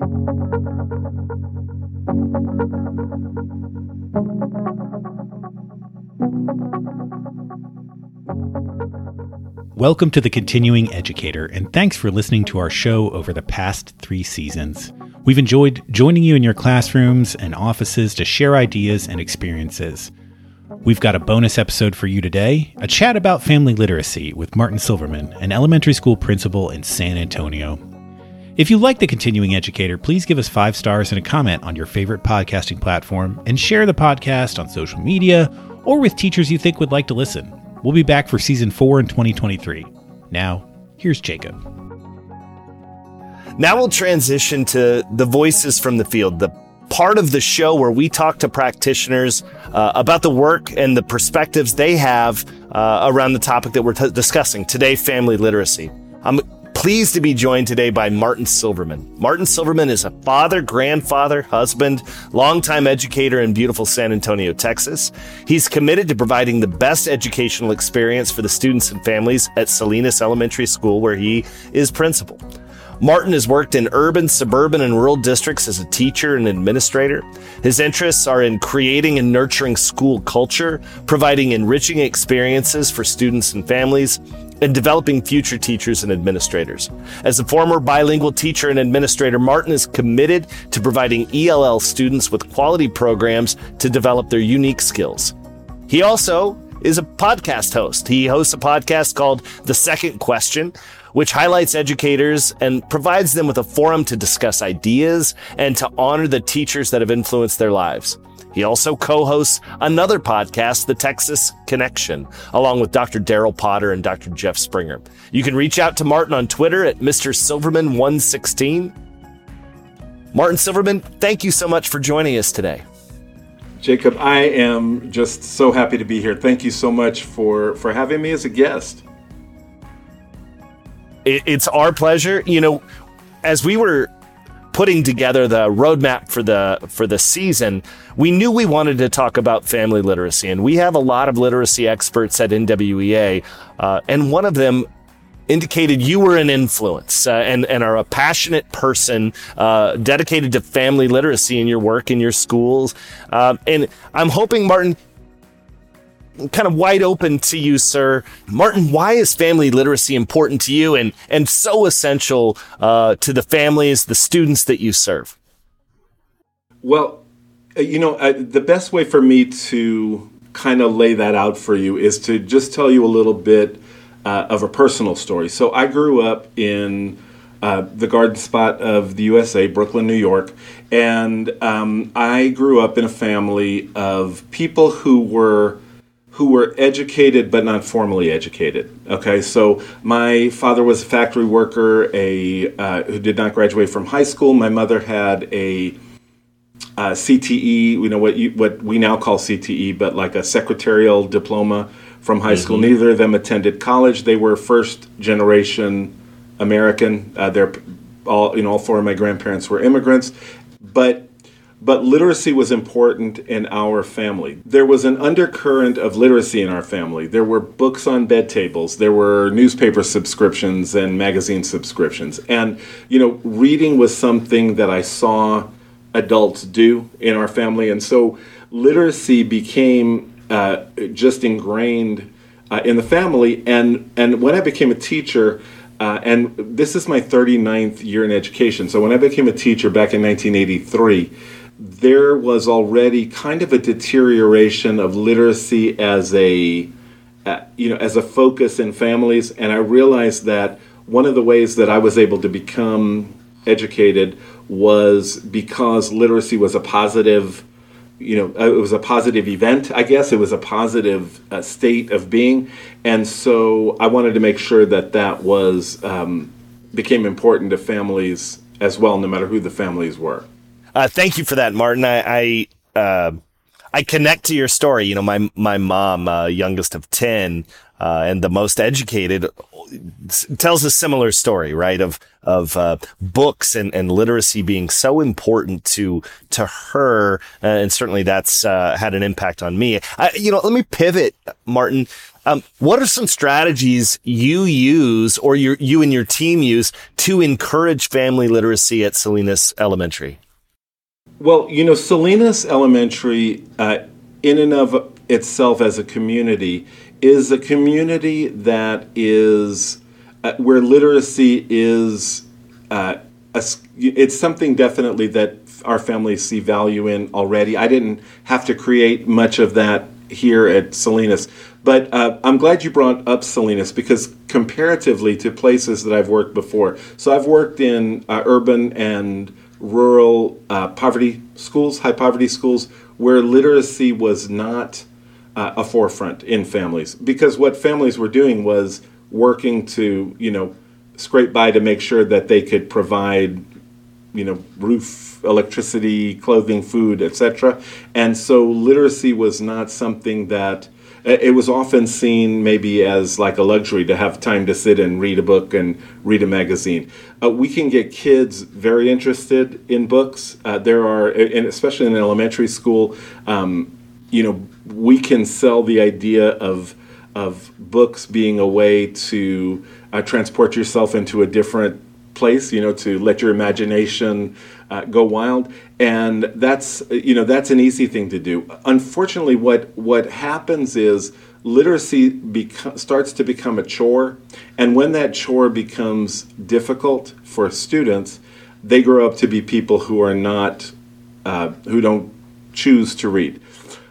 Welcome to The Continuing Educator, and thanks for listening to our show over the past three seasons. We've enjoyed joining you in your classrooms and offices to share ideas and experiences. We've got a bonus episode for you today a chat about family literacy with Martin Silverman, an elementary school principal in San Antonio. If you like The Continuing Educator, please give us five stars and a comment on your favorite podcasting platform and share the podcast on social media or with teachers you think would like to listen. We'll be back for season four in 2023. Now, here's Jacob. Now we'll transition to the voices from the field, the part of the show where we talk to practitioners uh, about the work and the perspectives they have uh, around the topic that we're t- discussing today family literacy. I'm pleased to be joined today by Martin Silverman. Martin Silverman is a father, grandfather, husband, longtime educator in beautiful San Antonio, Texas. He's committed to providing the best educational experience for the students and families at Salinas Elementary School, where he is principal. Martin has worked in urban, suburban, and rural districts as a teacher and administrator. His interests are in creating and nurturing school culture, providing enriching experiences for students and families, and developing future teachers and administrators. As a former bilingual teacher and administrator, Martin is committed to providing ELL students with quality programs to develop their unique skills. He also is a podcast host. He hosts a podcast called The Second Question, which highlights educators and provides them with a forum to discuss ideas and to honor the teachers that have influenced their lives. He also co-hosts another podcast, The Texas Connection, along with Dr. Daryl Potter and Dr. Jeff Springer. You can reach out to Martin on Twitter at Mr. Silverman116. Martin Silverman, thank you so much for joining us today. Jacob, I am just so happy to be here. Thank you so much for, for having me as a guest. It's our pleasure. You know, as we were putting together the roadmap for the for the season, we knew we wanted to talk about family literacy, and we have a lot of literacy experts at NWEA, uh, and one of them indicated you were an influence uh, and, and are a passionate person uh, dedicated to family literacy in your work in your schools. Uh, and I'm hoping, Martin, kind of wide open to you, sir. Martin, why is family literacy important to you and, and so essential uh, to the families, the students that you serve? Well, uh, you know, uh, the best way for me to kind of lay that out for you is to just tell you a little bit uh, of a personal story. So I grew up in uh, the garden spot of the USA, Brooklyn, New York, and um, I grew up in a family of people who were who were educated but not formally educated. Okay, so my father was a factory worker, a uh, who did not graduate from high school. My mother had a uh, CTE, you know what you, what we now call CTE, but like a secretarial diploma from high mm-hmm. school. Neither of them attended college. They were first generation American. Uh, they're all you know all four of my grandparents were immigrants, but but literacy was important in our family. There was an undercurrent of literacy in our family. There were books on bed tables, there were newspaper subscriptions and magazine subscriptions. And, you know, reading was something that I saw adults do in our family. And so literacy became uh, just ingrained uh, in the family. And, and when I became a teacher, uh, and this is my 39th year in education. So when I became a teacher back in 1983, there was already kind of a deterioration of literacy as a uh, you know as a focus in families and i realized that one of the ways that i was able to become educated was because literacy was a positive you know uh, it was a positive event i guess. It was a positive uh, state of being and so i wanted to make sure that that was um, became important to families as well no matter who the families were uh, thank you for that, Martin. I I, uh, I, connect to your story. You know, my my mom, uh, youngest of ten, uh, and the most educated tells a similar story, right? Of of uh, books and, and literacy being so important to to her, uh, and certainly that's had an impact on me. I, you know, let me pivot, Martin. Um, what are some strategies you use or your, you and your team use to encourage family literacy at Salinas Elementary? Well, you know, Salinas Elementary, uh, in and of itself as a community, is a community that is uh, where literacy is uh, a, it's something definitely that our families see value in already. I didn't have to create much of that here at Salinas, but uh, I'm glad you brought up Salinas because comparatively to places that I've worked before, so I've worked in uh, urban and rural uh, poverty schools, high poverty schools, where literacy was not uh, a forefront in families. Because what families were doing was working to you know scrape by to make sure that they could provide you know roof electricity clothing food etc and so literacy was not something that it was often seen maybe as like a luxury to have time to sit and read a book and read a magazine. Uh, we can get kids very interested in books. Uh, there are, and especially in elementary school, um, you know, we can sell the idea of of books being a way to uh, transport yourself into a different place. You know, to let your imagination uh, go wild, and that's you know that's an easy thing to do. Unfortunately, what what happens is literacy beco- starts to become a chore, and when that chore becomes difficult for students, they grow up to be people who are not uh, who don't choose to read.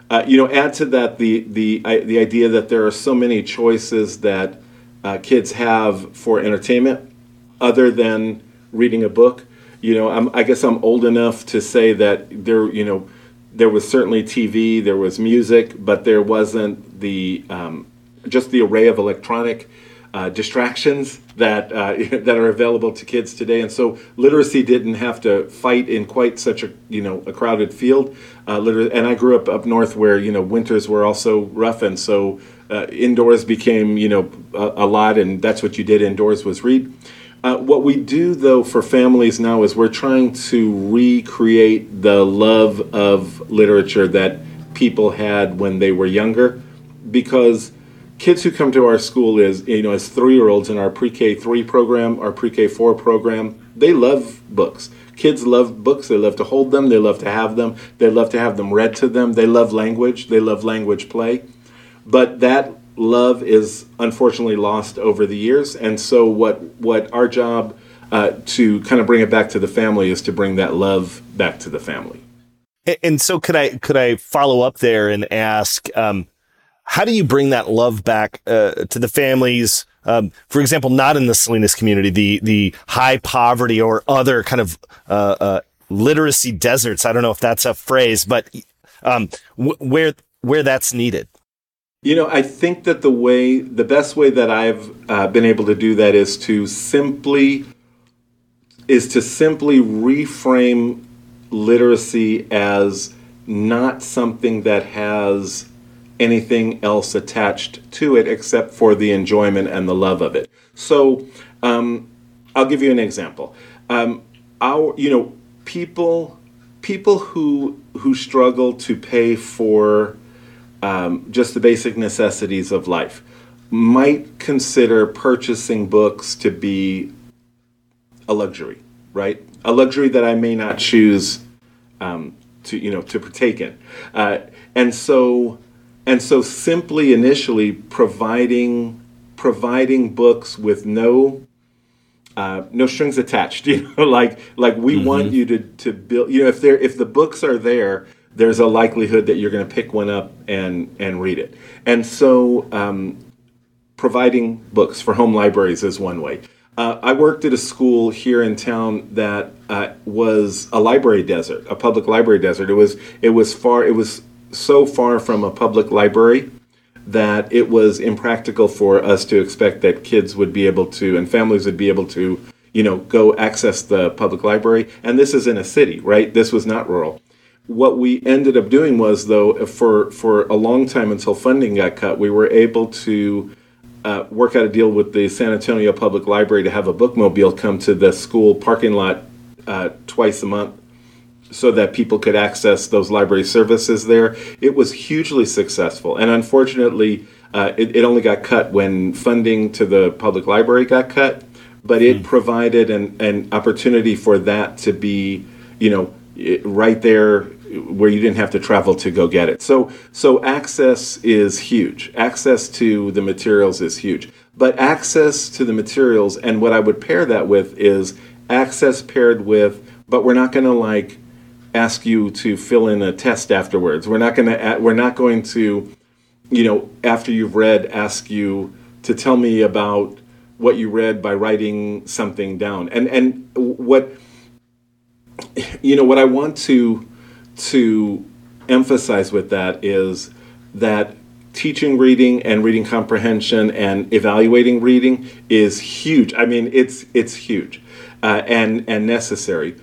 Uh, you know, add to that the the the idea that there are so many choices that uh, kids have for entertainment, other than reading a book. You know, I'm, I guess I'm old enough to say that there, you know, there was certainly TV, there was music, but there wasn't the um, just the array of electronic uh, distractions that uh, that are available to kids today, and so literacy didn't have to fight in quite such a you know a crowded field. Uh, liter- and I grew up up north where you know winters were also rough, and so uh, indoors became you know a, a, lot, and that's what you did indoors was read. Uh, what we do though for families now is we're trying to recreate the love of literature that people had when they were younger, because kids who come to our school is you know as three year olds in our pre-k 3 program our pre-k 4 program they love books. Kids love books. They love to hold them. They love to have them. They love to have them read to them. They love language. They love language play. But that love is unfortunately lost over the years and so what what our job uh, to kind of bring it back to the family is to bring that love back to the family and so could i could i follow up there and ask um, how do you bring that love back uh, to the families? Um, for example, not in the Salinas community, the the high poverty or other kind of uh, uh, literacy deserts. I don't know if that's a phrase, but um, where where that's needed. You know, I think that the way, the best way that I've uh, been able to do that is to simply is to simply reframe literacy as not something that has anything else attached to it except for the enjoyment and the love of it. So, um, I'll give you an example. Um, our, you know, people, people who who struggle to pay for um, just the basic necessities of life might consider purchasing books to be a luxury, right? A luxury that I may not choose um, to, you know, to partake in, uh, and so and so simply initially providing providing books with no uh, no strings attached you know like like we mm-hmm. want you to to build you know if there if the books are there there's a likelihood that you're going to pick one up and and read it. And so um, providing books for home libraries is one way. Uh, I worked at a school here in town that uh, was a library desert, a public library desert. It was it was far it was so far from a public library that it was impractical for us to expect that kids would be able to and families would be able to you know go access the public library. And this is in a city right? This was not rural what we ended up doing was though for for a long time until funding got cut we were able to uh, work out a deal with the San Antonio Public Library to have a bookmobile come to the school parking lot uh, twice a month so that people could access those library services there. It was hugely successful. And unfortunately, uh, it, it, only got cut when funding to the public library got cut, but it mm. provided an, an opportunity for that to be, you know, right there where you didn't have to travel to go get it. So so access is huge. Access to the materials is huge. But access to the materials and what I would pair that with is access paired with but we're not going to like ask you to fill in a test afterwards. We're not going to we're not going to you know after you've read ask you to tell me about what you read by writing something down. And and what you know what I want to to emphasize with that is that teaching reading and reading comprehension and evaluating reading is huge. I mean, it's it's huge uh, and and necessary.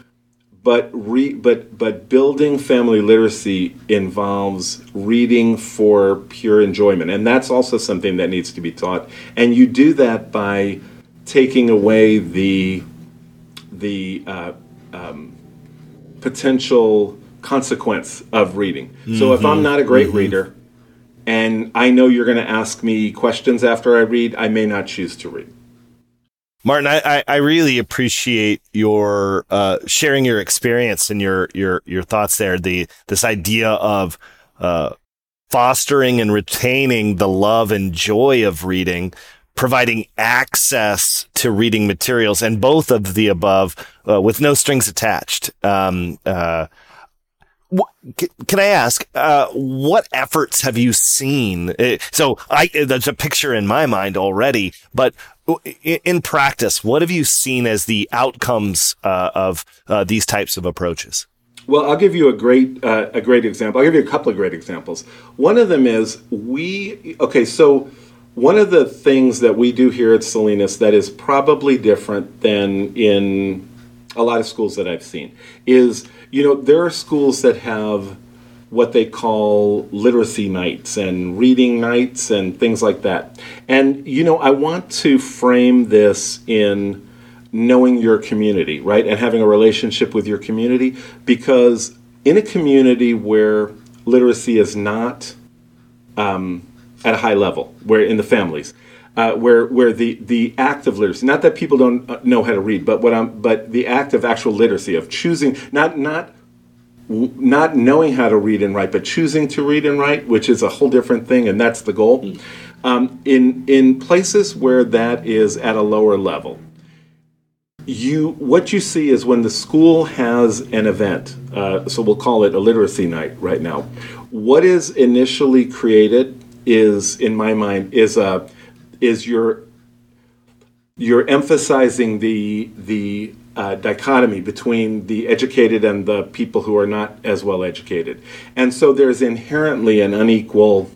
But re, but but building family literacy involves reading for pure enjoyment, and that's also something that needs to be taught. And you do that by taking away the the uh, um, potential consequence of reading. Mm-hmm. So if I'm mm-hmm. not a great mm-hmm. reader and I know you're going to ask me questions after I read, I may not choose to read. Martin, I, I really appreciate your uh, sharing your experience and your your your thoughts there. The this idea of uh, fostering and retaining the love and joy of reading, providing access to reading materials, and both of the above uh, with no strings attached. Um, uh, can I ask, uh, what efforts have you seen? Uh, so I, there's a picture in my mind already, but in practice, what have you seen as the outcomes uh, of uh, these types of approaches? Well, I'll give you a great uh, a great example. I'll give you a couple of great examples. One of them is we okay. So one of the things that we do here at Salinas that is probably different than in a lot of schools that I've seen is you know, there are schools that have what they call literacy nights and reading nights and things like that. And, you know, I want to frame this in knowing your community, right? And having a relationship with your community because in a community where literacy is not um, at a high level, where in the families, uh, where where the the act of literacy, not that people don't uh, know how to read, but what I'm, but the act of actual literacy of choosing, not not not knowing how to read and write, but choosing to read and write, which is a whole different thing, and that's the goal. Mm. Um, in in places where that is at a lower level, you what you see is when the school has an event. Uh, so we'll call it a literacy night right now. What is initially created is, in my mind, is a is you're you're emphasizing the the uh, dichotomy between the educated and the people who are not as well educated, and so there's inherently an unequal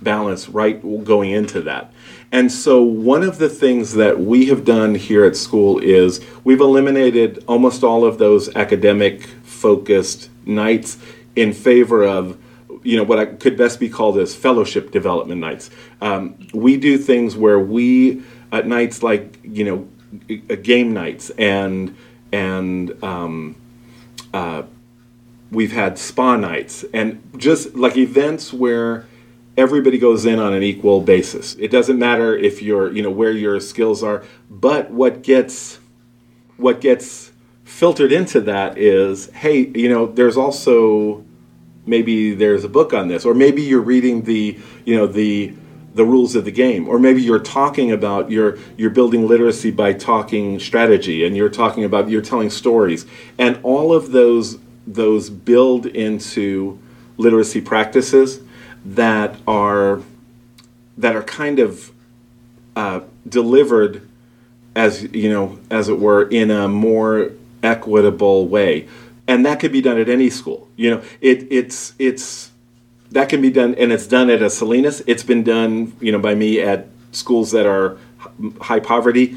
balance right going into that. And so one of the things that we have done here at school is we've eliminated almost all of those academic focused nights in favor of you know what I could best be called as fellowship development nights. Um, we do things where we at nights like you know game nights and and um, uh, we've had spa nights and just like events where everybody goes in on an equal basis. It doesn't matter if you're you know where your skills are, but what gets what gets filtered into that is hey you know there's also maybe there's a book on this or maybe you're reading the you know the the rules of the game or maybe you're talking about you're you're building literacy by talking strategy and you're talking about you're telling stories. And all of those those build into literacy practices that are that are kind of uh, delivered as you know as it were in a more equitable way and that could be done at any school. You know, it, it's it's that can be done, and it's done at a Salinas. It's been done, you know, by me at schools that are high poverty,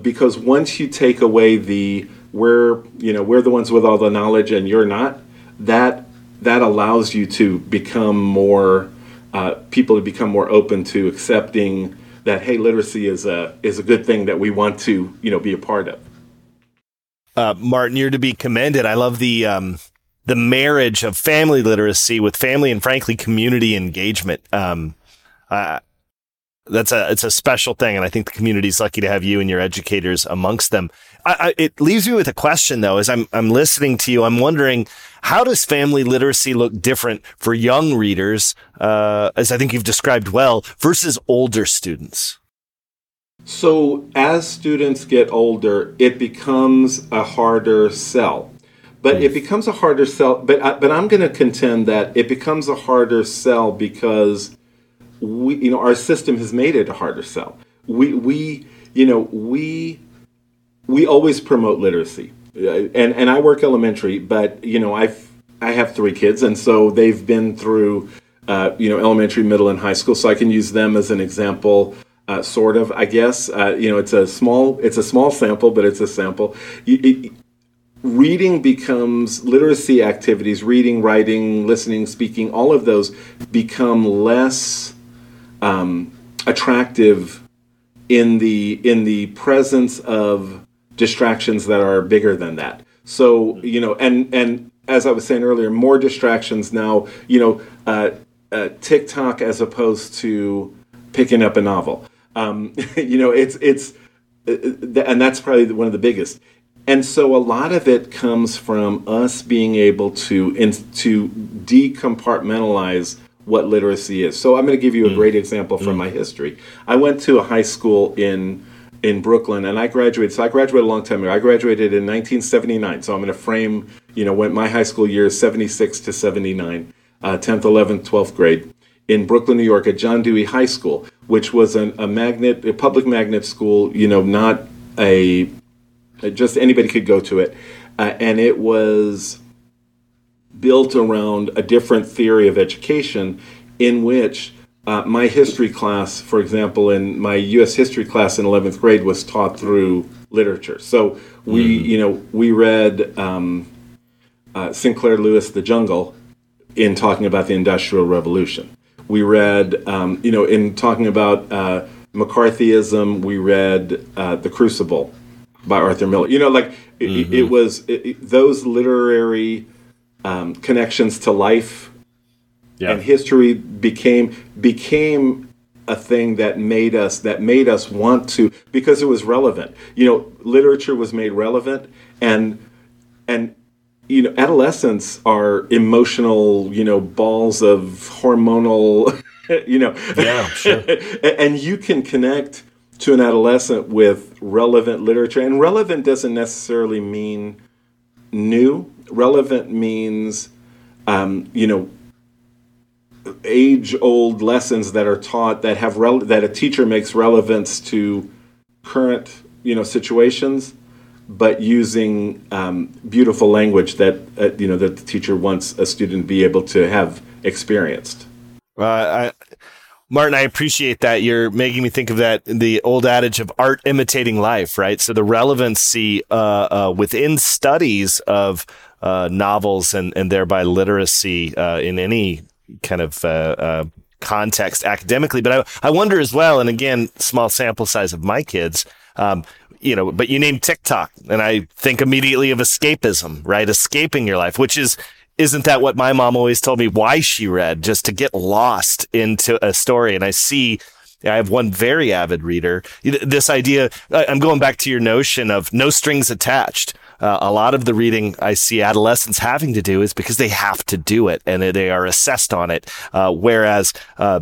because once you take away the we're you know we're the ones with all the knowledge and you're not, that that allows you to become more uh, people to become more open to accepting that hey, literacy is a is a good thing that we want to you know be a part of. Uh, Martin, you're to be commended. I love the um, the marriage of family literacy with family and frankly community engagement. Um, uh, that's a it's a special thing, and I think the community's lucky to have you and your educators amongst them. I, I, it leaves me with a question though, as I'm I'm listening to you. I'm wondering how does family literacy look different for young readers, uh, as I think you've described well, versus older students. So as students get older, it becomes a harder sell. But it becomes a harder sell. But I, but I'm going to contend that it becomes a harder sell because we, you know, our system has made it a harder sell. We, we, you know, we, we always promote literacy, and and I work elementary, but you know, I've I have three kids, and so they've been through, uh, you know, elementary, middle, and high school, so I can use them as an example. Uh, sort of, I guess. Uh, you know, it's a small, it's a small sample, but it's a sample. It, reading becomes literacy activities, reading, writing, listening, speaking. All of those become less um, attractive in the in the presence of distractions that are bigger than that. So you know, and and as I was saying earlier, more distractions now. You know, uh, uh, TikTok as opposed to picking up a novel. Um, you know, it's it's uh, uh, and that's probably one of the biggest. And so a lot of it comes from us being able to in, to decompartmentalize what literacy is. So I'm going to give you a mm. great example from mm. my history. I went to a high school in in Brooklyn, and I graduated. So I graduated a long time ago. I graduated in 1979. So I'm going to frame, you know, when my high school years 76 to 79, uh, 10th, 11th, 12th grade in Brooklyn, New York, at John Dewey High School, which was an, a magnet, a public magnet school. You know, not a just anybody could go to it, uh, and it was built around a different theory of education in which uh, my history class, for example, in my U.S. history class in 11th grade was taught through literature. So we, mm-hmm. you know, we read um, uh, Sinclair Lewis' The Jungle in talking about the Industrial Revolution. We read, um, you know, in talking about uh, McCarthyism, we read uh, The Crucible by Arthur Miller. You know, like mm-hmm. it, it, was it, those literary um, connections to life yeah. and history became became a thing that made us that made us want to because it was relevant. You know, literature was made relevant and and you know adolescents are emotional you know balls of hormonal you know. Yeah sure. And you can connect to an adolescent with relevant literature and relevant doesn't necessarily mean new. Relevant means um, you know age old lessons that are taught that have rele- that a teacher makes relevance to current you know situations but using um, beautiful language that uh, you know that the teacher wants a student be able to have experienced uh, I, Martin, I appreciate that. You're making me think of that the old adage of art imitating life, right? So the relevancy uh, uh, within studies of uh, novels and and thereby literacy uh, in any kind of context academically. But I, I wonder as well, and again, small sample size of my kids. Um, you know, but you name TikTok, and I think immediately of escapism, right? Escaping your life, which is isn't that what my mom always told me why she read just to get lost into a story and i see I have one very avid reader. This idea, I'm going back to your notion of no strings attached uh, a lot of the reading I see adolescents having to do is because they have to do it and they are assessed on it. Uh, whereas, uh,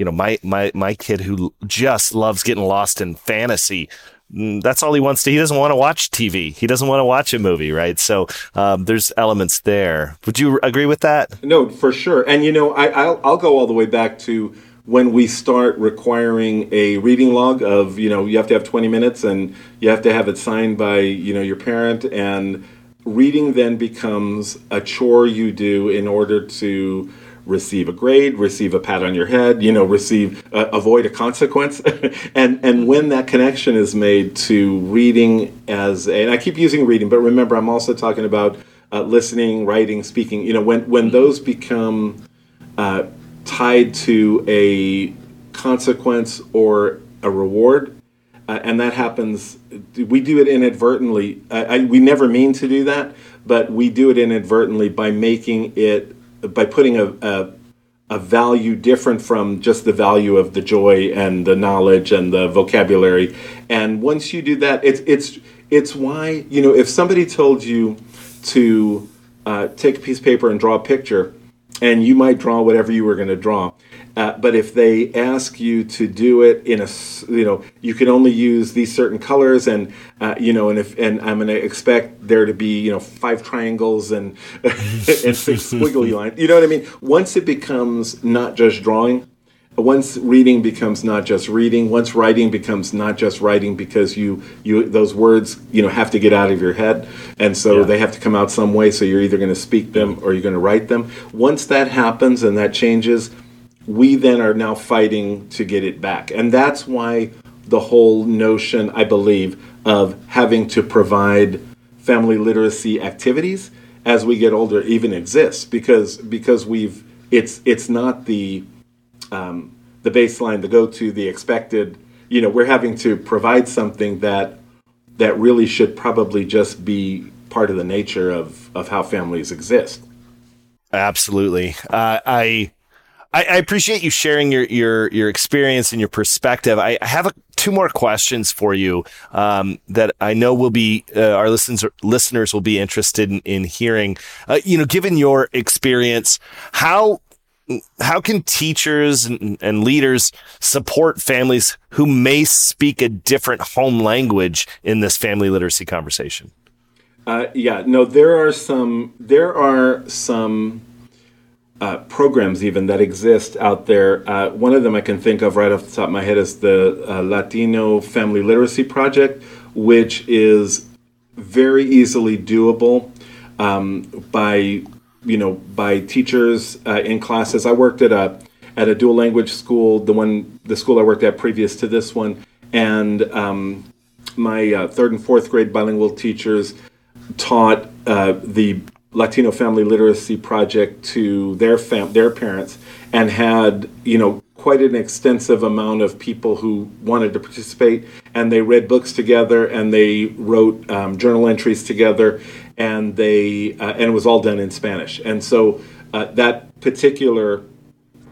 you know, my, my, my kid who just loves getting lost in fantasy, mm, that's all he wants to. He doesn't want to watch TV. He doesn't want to watch a movie, right? So um, there's elements there. Would you agree with that? No, for sure. And you know, I, I'll, I'll go all the way back to when we start requiring a reading log of you know you have to have 20 minutes and you have to have it signed by you know your parent and reading then becomes a chore you do in order to receive a grade receive a pat on your head you know receive uh, avoid a consequence and and when that connection is made to reading as a, and i keep using reading but remember i'm also talking about uh, listening writing speaking you know when when those become uh, tied to a consequence or a reward. Uh, and that happens. We do it inadvertently. I, we never mean to do that, but we do it inadvertently by making it by putting a, a a value different from just the value of the joy and the knowledge and the vocabulary. And once you do that, it's it's it's why you know if somebody told you to uh, take a piece of paper and draw a picture, and you might draw whatever you were going to draw. Uh, but if they ask you to do it in a, you know, you can only use these certain colors, and uh, you know, and if and I'm going to expect there to be, you know, five triangles and and six squiggly lines. You know what I mean? Once it becomes not just drawing, once reading becomes not just reading, once writing becomes not just writing because you you those words you know have to get out of your head, and so yeah. they have to come out some way. So you're either going to speak them or you're going to write them. Once that happens and that changes we then are now fighting to get it back. And that's why the whole notion, I believe, of having to provide family literacy activities as we get older even exists because because we've it's it's not the um, the baseline, the go-to, the expected. You know, we're having to provide something that that really should probably just be part of the nature of of how families exist. Absolutely, uh, I I, appreciate you sharing your your your experience and your perspective. I, I have a, two more questions for you um, that I know will be uh, our listeners listeners will be interested in, in hearing. Uh, you know, given your experience, how how can teachers and, and, leaders support families who may speak a different home language in this family literacy conversation? Uh, yeah, no, there are some there are some uh, programs even that exist out there. Uh, one of them I can think of right off the top of my head is the uh, Latino Family Literacy Project, which is very easily doable um, by you know by teachers uh, in classes. I worked at a at a dual language school, the one the school I worked at previous to this one, and um, my uh, third and fourth grade bilingual teachers taught uh, the Latino Family Literacy Project to their fam- their parents and had you know quite an extensive amount of people who wanted to participate. And they read books together and they wrote um, journal entries together and they uh, and it was all done in Spanish and so uh, that particular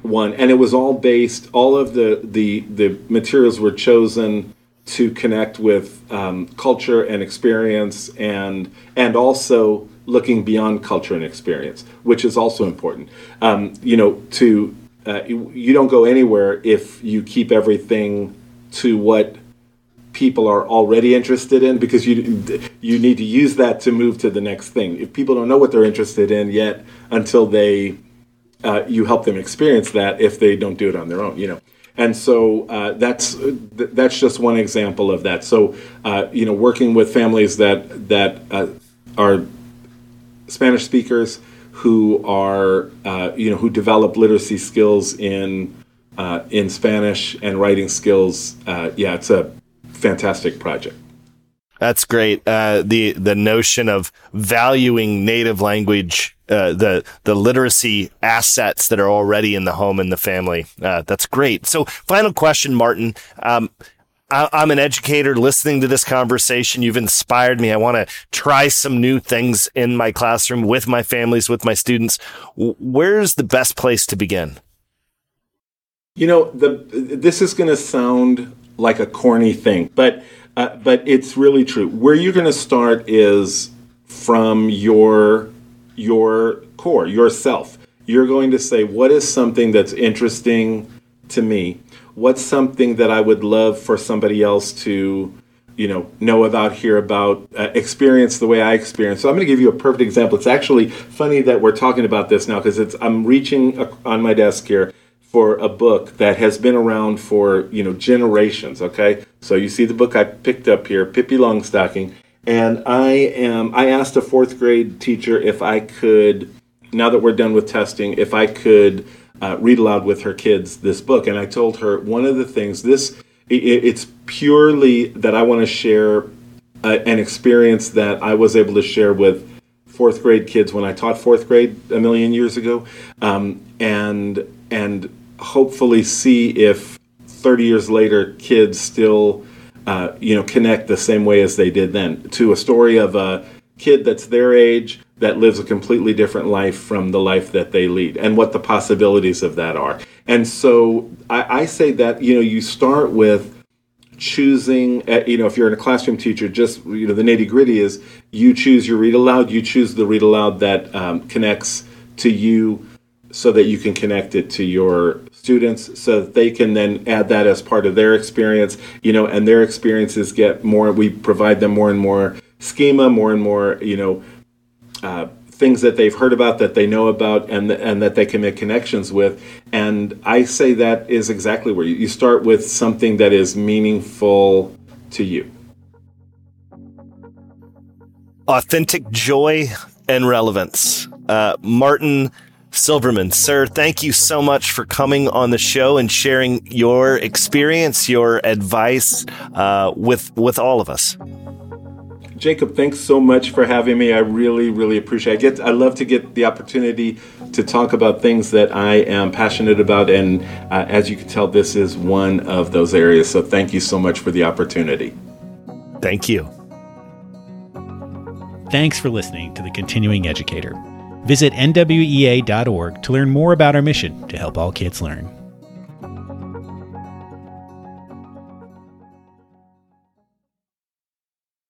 one and it was all based all of the the the materials were chosen to connect with um, culture and experience and and also looking beyond culture and experience, which is also important. Um, you know, to uh, you don't go anywhere if you keep everything to what people are already interested in because you you need to use that to move to the next thing. If people don't know what they're interested in yet until they uh, you help them experience that if they don't do it on their own, you know. And so uh, that's that's just one example of that. So uh, you know, working with families that that uh, are Spanish speakers who are uh, you know who develop literacy skills in uh, in Spanish and writing skills. Yeah, it's a fantastic project. That's great. Uh, the the notion of valuing native language, uh, the the literacy assets that are already in the home and the family. Uh, that's great. So, final question, Martin. Um, I'm an educator listening to this conversation. You've inspired me. I want to try some new things in my classroom with my families, with my students. Where's the best place to begin? You know, the this is going to sound like a corny thing, but uh, but it's really true. Where you're going to start is from your your core, yourself. You're going to say, what is something that's interesting to me? what's something that I would love for somebody else to, you know, know about, hear about, uh, experience the way I experience. So I'm going to give you a perfect example. It's actually funny that we're talking about this now because it's I'm reaching on my desk here for a book that has been around for you know generations. Okay, so you see the book I picked up here, Pippi Longstocking, and I am I asked a fourth grade teacher if I could, now that we're done with testing, if I could uh, read aloud with her kids this book. And I told her one of the things, this, it, it's purely that I want to share uh, an experience that I was able to share with fourth grade kids when I taught fourth grade a million years ago. Um, and, and hopefully see if 30 years later, kids still, uh, you know, connect the same way as they did then to a story of a kid that's their age that lives a completely different life from the life that they lead and what the possibilities of that are. And so I, I say that, you know, you start with choosing, uh, you know, if you're in a classroom teacher, just, you know, the nitty gritty is you choose your read aloud, you choose the read aloud that um, connects to you so that you can connect it to your students so that they can then add that as part of their experience you know and their experiences get more we provide them more and more schema more and more you know uh, things that they've heard about that they know about and and that they can make connections with. And i say that is exactly where you, you start with something that is meaningful to you. Authentic joy and relevance. Uh, martin Silverman, sir, thank you so much for coming on the show and sharing your experience, your advice uh, with with all of us. Jacob, thanks so much for having me. I really, really appreciate. It. I get, I love to get the opportunity to talk about things that I am passionate about, and uh, as you can tell, this is one of those areas. So, thank you so much for the opportunity. Thank you. Thanks for listening to the Continuing Educator. Visit nwea.org to learn more about our mission to help all kids learn.